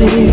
Porco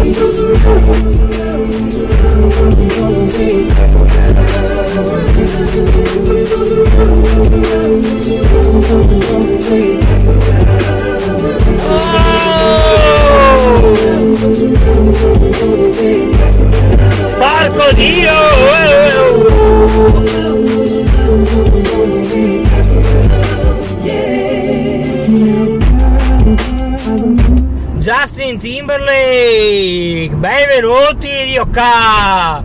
Justin Timberlake! Benvenuti Dio ca!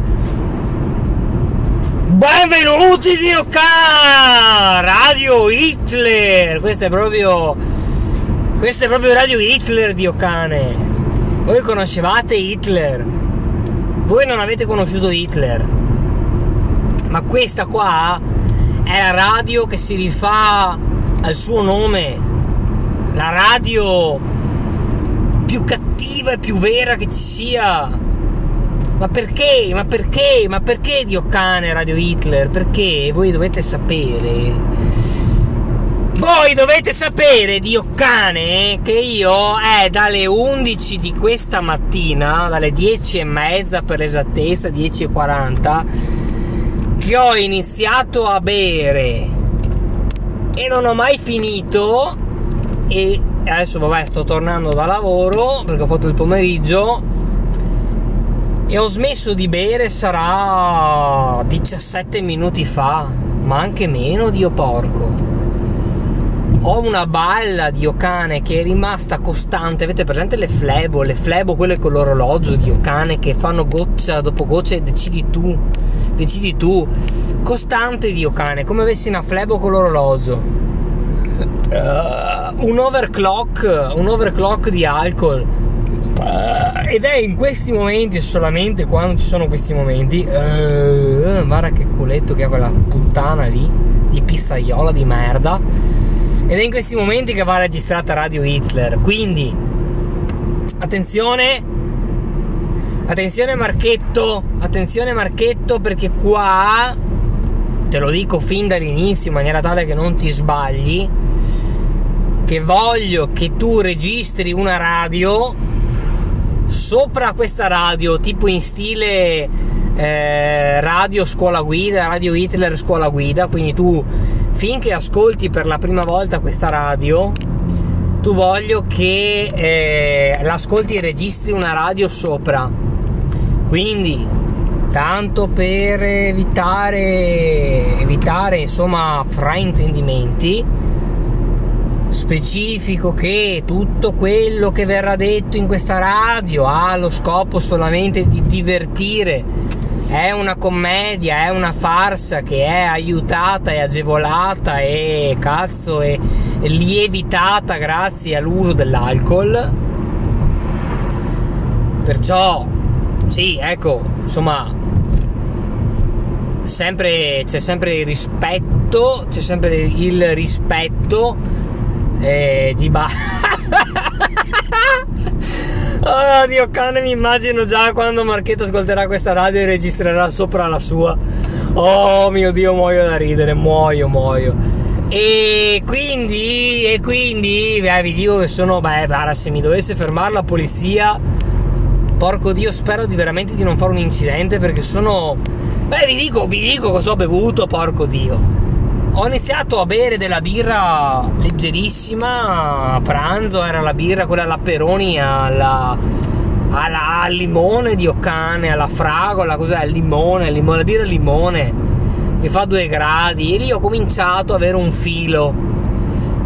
Benvenuti Dio ca! Radio Hitler! Questo è proprio. Questo è proprio Radio Hitler, Dio cane! Voi conoscevate Hitler? Voi non avete conosciuto Hitler? Ma questa qua è la radio che si rifà al suo nome. La radio più cattiva e più vera che ci sia. Ma perché? Ma perché? Ma perché Dio cane Radio Hitler? Perché? Voi dovete sapere. Voi dovete sapere, Dio cane, che io è dalle 11 di questa mattina, dalle 10 e mezza per esattezza, 10 e 40, che ho iniziato a bere e non ho mai finito e adesso vabbè sto tornando da lavoro perché ho fatto il pomeriggio e ho smesso di bere sarà 17 minuti fa ma anche meno dio porco ho una balla di Okane che è rimasta costante. Avete presente le flebo? Le flebo, quelle con l'orologio di Okane che fanno goccia dopo goccia e decidi tu. Decidi tu. Costante di Okane, come avessi una flebo con l'orologio. Uh, un overclock, un overclock di alcol. Uh, ed è in questi momenti, solamente quando ci sono questi momenti. Uh, guarda che culetto che ha quella puttana lì di pizzaiola di merda ed è in questi momenti che va registrata Radio Hitler. Quindi, attenzione, attenzione Marchetto, attenzione Marchetto perché qua, te lo dico fin dall'inizio in maniera tale che non ti sbagli, che voglio che tu registri una radio sopra questa radio, tipo in stile eh, radio scuola guida, radio Hitler scuola guida, quindi tu finché ascolti per la prima volta questa radio, tu voglio che eh, l'ascolti e registri una radio sopra. Quindi, tanto per evitare, evitare insomma fraintendimenti, specifico che tutto quello che verrà detto in questa radio ha lo scopo solamente di divertire è una commedia, è una farsa che è aiutata e agevolata e cazzo e lievitata grazie all'uso dell'alcol. Perciò, sì, ecco, insomma, sempre, c'è sempre il rispetto, c'è sempre il rispetto eh, di ba- Oh cane, mi immagino già quando Marchetto ascolterà questa radio e registrerà sopra la sua. Oh mio Dio, muoio da ridere, muoio, muoio. E quindi, e quindi, beh, vi dico che sono, beh, guarda, se mi dovesse fermare la polizia, porco Dio, spero di veramente di non fare un incidente perché sono, beh, vi dico, vi dico cosa ho bevuto, porco Dio ho iniziato a bere della birra leggerissima a pranzo, era la birra quella alla Peroni alla, alla, al limone di Occane, alla fragola, cos'è? Il limone, limone, la birra al limone che fa due gradi e lì ho cominciato ad avere un filo.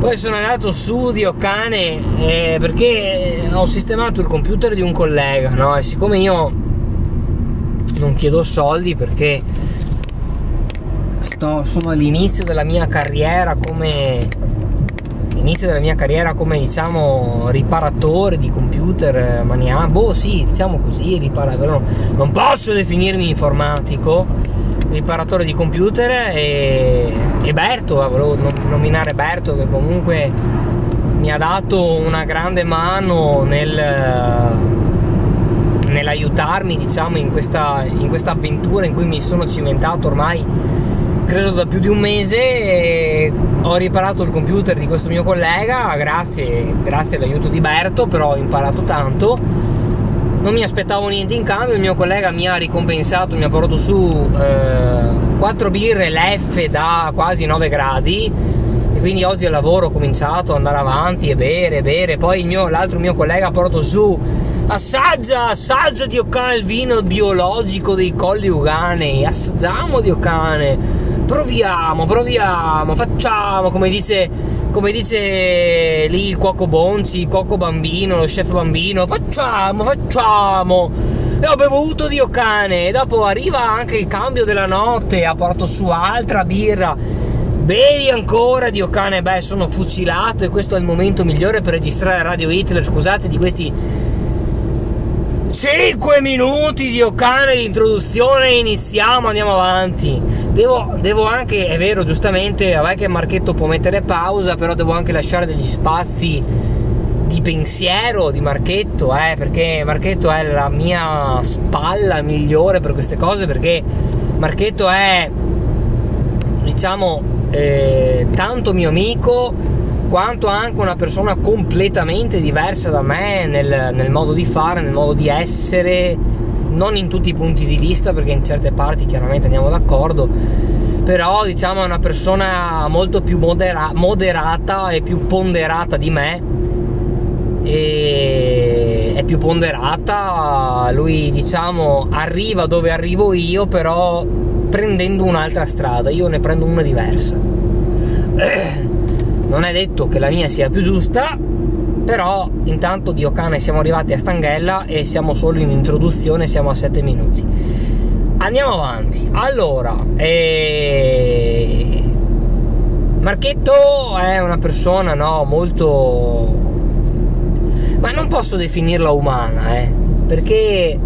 Poi sono andato su di Occane eh, perché ho sistemato il computer di un collega, no? E siccome io non chiedo soldi perché sto, sono all'inizio della mia carriera come inizio della mia carriera come diciamo riparatore di computer maniamo boh sì diciamo così riparatore non posso definirmi informatico riparatore di computer e, e Berto eh, volevo nominare Berto che comunque mi ha dato una grande mano nel nell'aiutarmi diciamo in questa, in questa avventura in cui mi sono cimentato ormai credo da più di un mese ho riparato il computer di questo mio collega grazie, grazie all'aiuto di Berto però ho imparato tanto. Non mi aspettavo niente in cambio, il mio collega mi ha ricompensato, mi ha portato su eh, 4 birre l'F da quasi 9 gradi e quindi oggi al lavoro ho cominciato ad andare avanti e bere, bere, poi mio, l'altro mio collega ha portato su assaggia, assaggia Dio cane il vino biologico dei colli uganei, assaggiamo Dio cane, proviamo, proviamo, facciamo come dice, come dice lì il cuoco Bonzi, il cuoco bambino, lo chef bambino, facciamo, facciamo. E ho bevuto Dio cane, e dopo arriva anche il cambio della notte, ha portato su altra birra. Bevi ancora, Dio cane, beh, sono fucilato e questo è il momento migliore per registrare Radio Hitler. Scusate di questi 5 minuti di Ocane di introduzione iniziamo, andiamo avanti. Devo, devo, anche, è vero, giustamente, vabbè che Marchetto può mettere pausa, però devo anche lasciare degli spazi di pensiero di Marchetto, eh, perché Marchetto è la mia spalla migliore per queste cose, perché Marchetto è, diciamo, eh, tanto mio amico quanto anche una persona completamente diversa da me nel, nel, modo di fare, nel modo di essere, non in tutti i punti di vista, perché in certe parti chiaramente andiamo d'accordo, però diciamo è una persona molto più modera- moderata e più ponderata di me. E è più ponderata, lui diciamo arriva dove arrivo io, però prendendo un'altra strada, io ne prendo una diversa non è detto che la mia sia più giusta però intanto Dio cane siamo arrivati a Stanghella e siamo solo in introduzione siamo a 7 minuti. Andiamo avanti. Allora eh... Marchetto è una persona no molto ma non posso definirla umana eh perché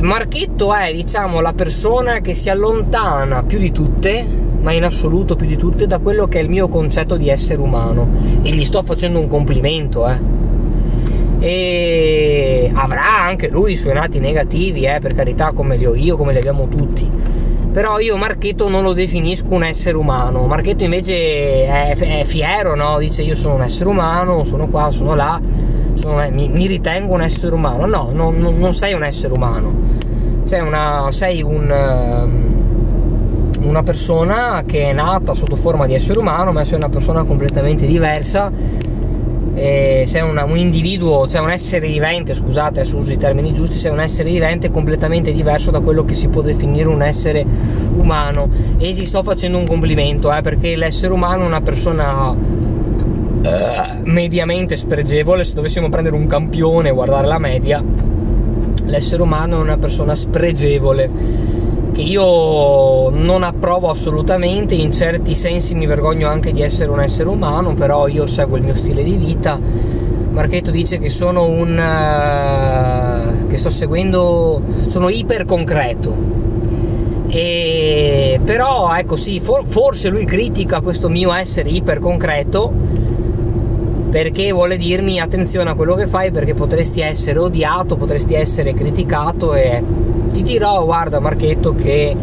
Marchetto è diciamo la persona che si allontana più di tutte ma in assoluto più di tutte da quello che è il mio concetto di essere umano. E gli sto facendo un complimento eh. e avrà anche lui i suoi nati negativi eh, per carità come li ho io come li abbiamo tutti. Però io Marchetto non lo definisco un essere umano. Marchetto invece è, è fiero no? dice io sono un essere umano sono qua sono là sono, mi, mi, ritengo un essere umano. No non, non sei un essere umano. Sei, una, sei un um, una persona che è nata sotto forma di essere umano, ma sei una persona completamente diversa. Sei una, un individuo, cioè un essere vivente, scusate se uso i termini giusti, sei un essere vivente completamente diverso da quello che si può definire un essere umano. E ti sto facendo un complimento, eh, perché l'essere umano è una persona eh, mediamente spregevole. Se dovessimo prendere un campione e guardare la media, l'essere umano è una persona spregevole che io non approvo assolutamente, in certi sensi mi vergogno anche di essere un essere umano, però io seguo il mio stile di vita. Marchetto dice che sono un uh, che sto seguendo sono iper concreto. E però ecco sì, for, forse lui critica questo mio essere iper concreto perché vuole dirmi attenzione a quello che fai perché potresti essere odiato, potresti essere criticato e ti dirò, guarda Marchetto, che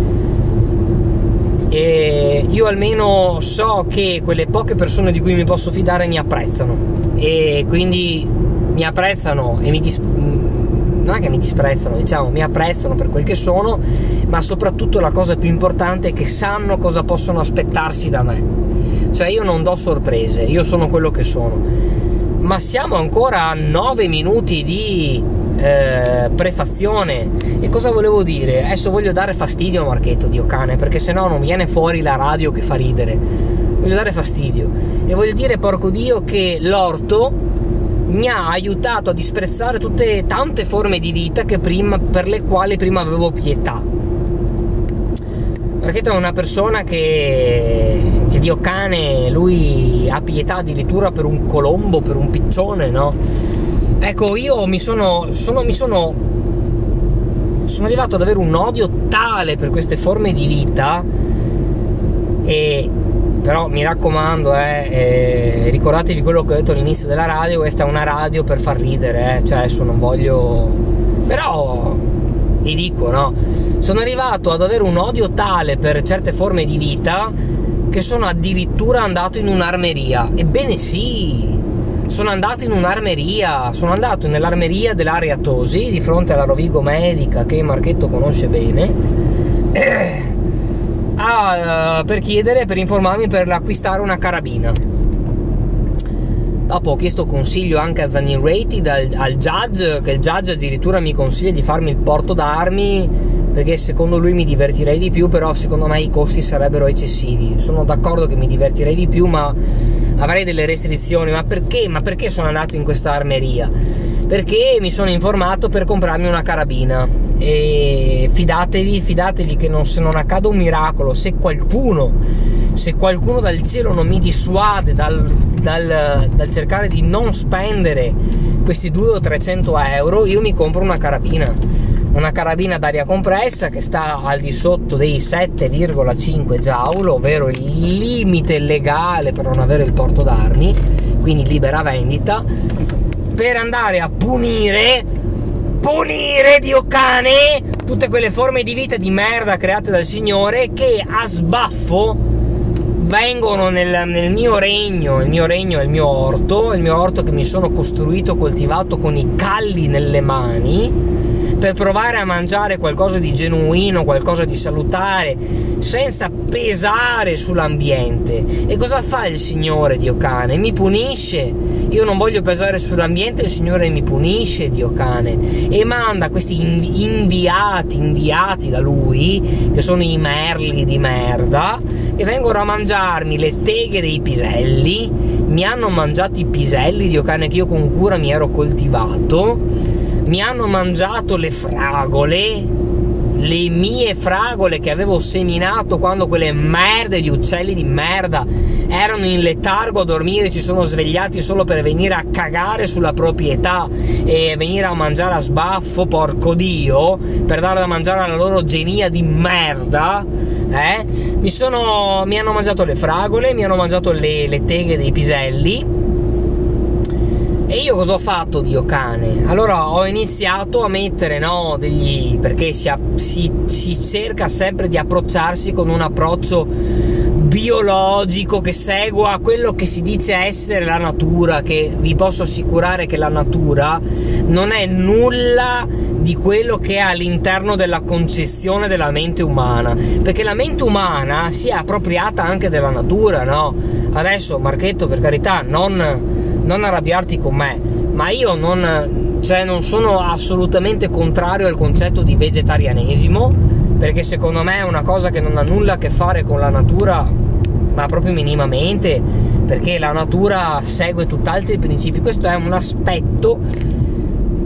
eh, io almeno so che quelle poche persone di cui mi posso fidare mi apprezzano e quindi mi apprezzano e mi dis- mm, non è che mi disprezzano, diciamo, mi apprezzano per quel che sono, ma soprattutto la cosa più importante è che sanno cosa possono aspettarsi da me. Cioè io non do sorprese, io sono quello che sono. Ma siamo ancora a 9 minuti di eh, prefazione. E cosa volevo dire? Adesso voglio dare fastidio a Marchetto, Dio cane, perché sennò non viene fuori la radio che fa ridere. Voglio dare fastidio. E voglio dire, porco Dio, che l'orto mi ha aiutato a disprezzare tutte tante forme di vita prima, per le quali prima avevo pietà. Marchetto è una persona che, che Dio cane, lui ha pietà addirittura per un colombo, per un piccione, no? Ecco, io mi sono, sono, mi sono, sono arrivato ad avere un odio tale per queste forme di vita e però mi raccomando, eh, eh, ricordatevi quello che ho detto all'inizio della radio, questa è una radio per far ridere, eh, cioè adesso non voglio... però vi dico, no? Sono arrivato ad avere un odio tale per certe forme di vita che sono addirittura andato in un'armeria. Ebbene sì, sono andato in un'armeria, sono andato nell'armeria dell'area Tosi, di fronte alla Rovigo Medica che Marchetto conosce bene, eh, a, per chiedere, per informarmi per acquistare una carabina. Dopo ho chiesto consiglio anche a Zanin Rated, al, al judge, che il judge addirittura mi consiglia di farmi il porto d'armi perché secondo lui mi divertirei di più, però secondo me i costi sarebbero eccessivi. Sono d'accordo che mi divertirei di più, ma avrei delle restrizioni. Ma perché? Ma perché sono andato in questa armeria? Perché mi sono informato per comprarmi una carabina. E fidatevi, fidatevi che non, se non accada un miracolo, se qualcuno, se qualcuno dal cielo non mi dissuade dal, dal, dal cercare di non spendere questi 200 o 300 euro, io mi compro una carabina una carabina d'aria compressa che sta al di sotto dei 7,5 joule, ovvero il limite legale per non avere il porto d'armi, quindi libera vendita, per andare a punire, punire Dio cane, tutte quelle forme di vita di merda create dal Signore che a sbaffo vengono nel, nel, mio regno, il mio regno è il mio orto, il mio orto che mi sono costruito, coltivato con i calli nelle mani, per provare a mangiare qualcosa di genuino, qualcosa di salutare, senza pesare sull'ambiente. E cosa fa il Signore Dio cane? Mi punisce. Io non voglio pesare sull'ambiente, il Signore mi punisce, Dio cane, e manda questi inviati, inviati da Lui, che sono i merli di merda, che vengono a mangiarmi le teghe dei piselli. Mi hanno mangiato i piselli, Dio cane, che io con cura mi ero coltivato mi hanno mangiato le fragole, le mie fragole che avevo seminato quando quelle merde di uccelli di merda erano in letargo a dormire, si sono svegliati solo per venire a cagare sulla proprietà e venire a mangiare a sbaffo, porco dio, per dare da mangiare alla loro genia di merda. Eh? Mi, sono, mi hanno mangiato le fragole, mi hanno mangiato le, le teghe dei piselli e io cosa ho fatto, Dio cane? Allora ho iniziato a mettere, no, degli... perché si, si, si cerca sempre di approcciarsi con un approccio biologico che segua quello che si dice essere la natura, che vi posso assicurare che la natura non è nulla di quello che è all'interno della concezione della mente umana, perché la mente umana si è appropriata anche della natura, no? Adesso, Marchetto, per carità, non non arrabbiarti con me, ma io non, cioè, non sono assolutamente contrario al concetto di vegetarianesimo, perché secondo me è una cosa che non ha nulla a che fare con la natura, ma proprio minimamente, perché la natura segue tutt'altri principi. Questo è un aspetto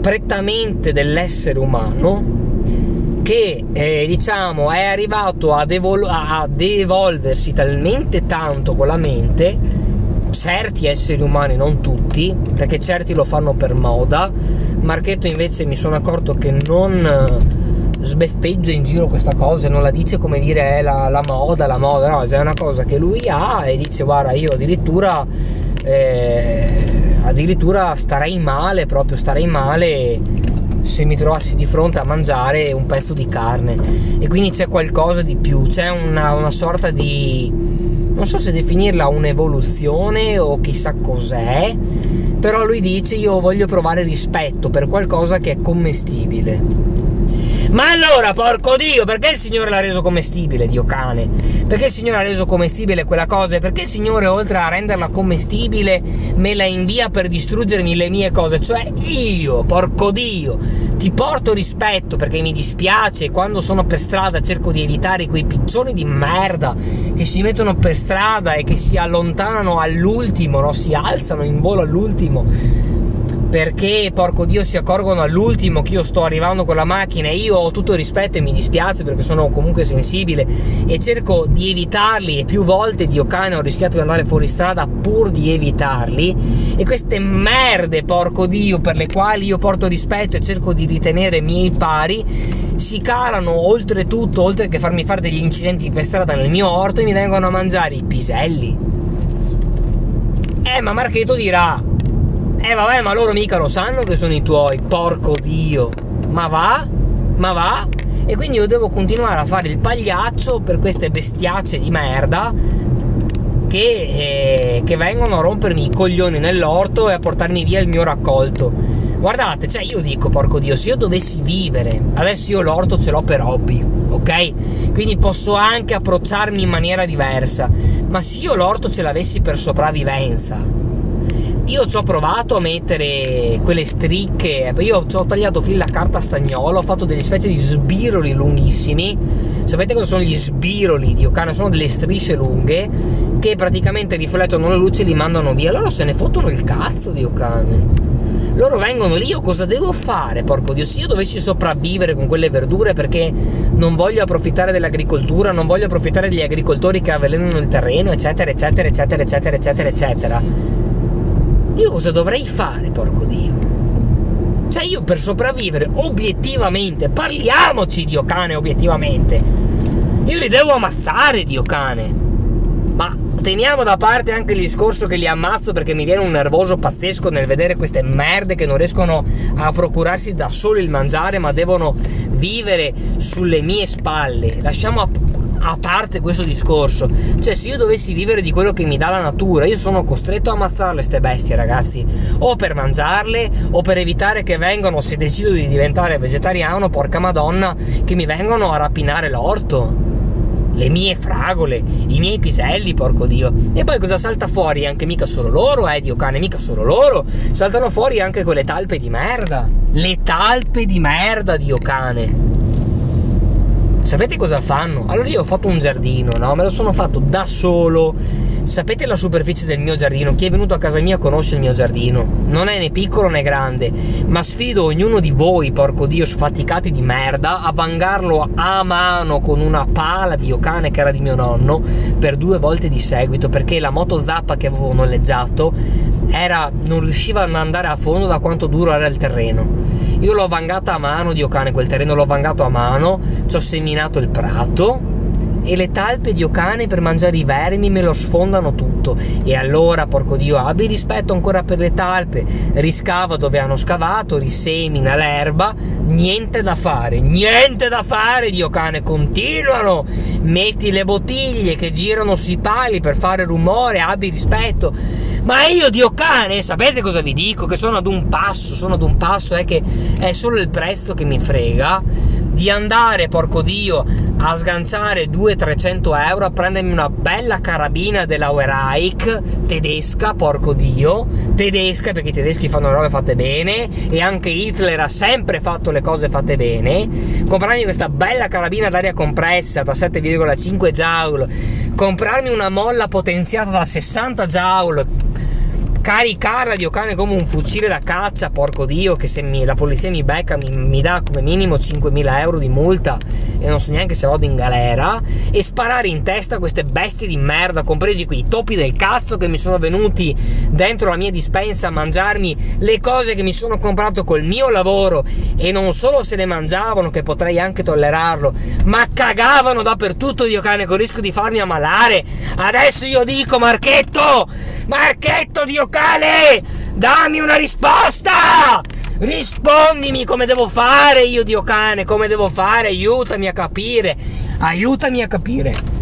prettamente dell'essere umano che eh, diciamo è arrivato ad, evol- ad evolversi talmente tanto con la mente certi esseri umani, non tutti, perché certi lo fanno per moda. Marchetto invece mi sono accorto che non eh, sbeffeggia in giro questa cosa, non la dice come dire è la, la moda, la moda, no, è una cosa che lui ha e dice guarda io addirittura, eh, addirittura starei male, proprio starei male se mi trovassi di fronte a mangiare un pezzo di carne e quindi c'è qualcosa di più, c'è una, una sorta di non so se definirla un'evoluzione o chissà cos'è, però lui dice io voglio provare rispetto per qualcosa che è commestibile. Ma allora, porco Dio, perché il Signore l'ha reso commestibile, Dio cane? Perché il Signore ha reso commestibile quella cosa? E perché il Signore, oltre a renderla commestibile, me la invia per distruggermi le mie cose? Cioè, io, porco Dio, ti porto rispetto perché mi dispiace quando sono per strada cerco di evitare quei piccioni di merda che si mettono per strada e che si allontanano all'ultimo, no? si alzano in volo all'ultimo perché porco dio si accorgono all'ultimo che io sto arrivando con la macchina e io ho tutto il rispetto e mi dispiace perché sono comunque sensibile e cerco di evitarli e più volte Dio cane ho rischiato di andare fuori strada pur di evitarli. E queste merde porco dio per le quali io porto rispetto e cerco di ritenere miei pari si calano oltretutto oltre che farmi fare degli incidenti per strada nel mio orto e mi vengono a mangiare i piselli. Eh ma Marchetto dirà eh vabbè, ma loro mica lo sanno che sono i tuoi, porco dio. Ma va? Ma va? E quindi io devo continuare a fare il pagliaccio per queste bestiacce di merda che, eh, che vengono a rompermi i coglioni nell'orto e a portarmi via il mio raccolto. Guardate, cioè io dico, porco Dio, se io dovessi vivere, adesso io l'orto ce l'ho per hobby, ok? Quindi posso anche approcciarmi in maniera diversa, ma se io l'orto ce l'avessi per sopravvivenza, io ci ho provato a mettere quelle stricche, io ci ho tagliato fin la carta stagnola, ho fatto delle specie di sbiroli lunghissimi. Sapete cosa sono gli sbiroli di Okana? Sono delle strisce lunghe che praticamente riflettono la luce e li mandano via. Loro se ne fottono il cazzo di Okane loro vengono lì, io cosa devo fare? Porco Dio, se io dovessi sopravvivere con quelle verdure perché non voglio approfittare dell'agricoltura, non voglio approfittare degli agricoltori che avvelenano il terreno, eccetera, eccetera, eccetera, eccetera, eccetera, eccetera. Io cosa dovrei fare, porco Dio? Cioè io per sopravvivere obiettivamente, parliamoci Dio cane obiettivamente, io li devo ammazzare Dio cane. Ma teniamo da parte anche il discorso che li ammazzo perché mi viene un nervoso pazzesco nel vedere queste merde che non riescono a procurarsi da solo il mangiare ma devono vivere sulle mie spalle. Lasciamo a, parte questo discorso. Cioè se io dovessi vivere di quello che mi dà la natura, io sono costretto a ammazzarle queste bestie ragazzi. O per mangiarle o per evitare che vengano, se decido di diventare vegetariano, porca madonna, che mi vengano a rapinare l'orto le mie fragole, i miei piselli, porco dio. E poi cosa salta fuori? Anche mica solo loro, eh, Dio cane, mica solo loro. Saltano fuori anche quelle talpe di merda. Le talpe di merda, Dio cane. Sapete cosa fanno? Allora io ho fatto un giardino, no? Me lo sono fatto da solo Sapete la superficie del mio giardino? Chi è venuto a casa mia conosce il mio giardino. Non è né piccolo né grande, ma sfido ognuno di voi, porco dio, sfaticati di merda, a vangarlo a mano con una pala di cane che era di mio nonno per due volte di seguito, perché la moto zappa che avevo noleggiato era, non riusciva ad andare a fondo da quanto duro era il terreno. Io l'ho vangata a mano, Dio cane, quel terreno l'ho vangato a mano, ci ho seminato il prato e le talpe di Ocane per mangiare i vermi me lo sfondano tutto. E allora, porco Dio, abbi rispetto ancora per le talpe, riscava dove hanno scavato, risemina l'erba, niente da fare, niente da fare, Dio cane, continuano, metti le bottiglie che girano sui pali per fare rumore, abbi rispetto. Ma io, Dio cane, sapete cosa vi dico? Che sono ad un passo, sono ad un passo, è che è solo il prezzo che mi frega di andare, porco Dio, a sganciare 200-300 euro a prendermi una bella carabina della Wereich tedesca, porco Dio, tedesca perché i tedeschi fanno le robe fatte bene e anche Hitler ha sempre fatto le cose fatte bene, comprarmi questa bella carabina d'aria compressa da 7,5 joule, comprarmi una molla potenziata da 60 joule caricarla di cane come un fucile da caccia, porco dio, che se mi, la polizia mi becca mi, mi, dà come minimo 5.000 euro di multa e non so neanche se vado in galera, e sparare in testa queste bestie di merda, compresi quei topi del cazzo che mi sono venuti dentro la mia dispensa a mangiarmi le cose che mi sono comprato col mio lavoro e non solo se le mangiavano, che potrei anche tollerarlo, ma cagavano dappertutto, dio cane, con il rischio di farmi ammalare. Adesso io dico, Marchetto, Marchetto, dio cane, locale! Dammi una risposta! Rispondimi come devo fare io, Dio cane, come devo fare? Aiutami a capire, aiutami a capire.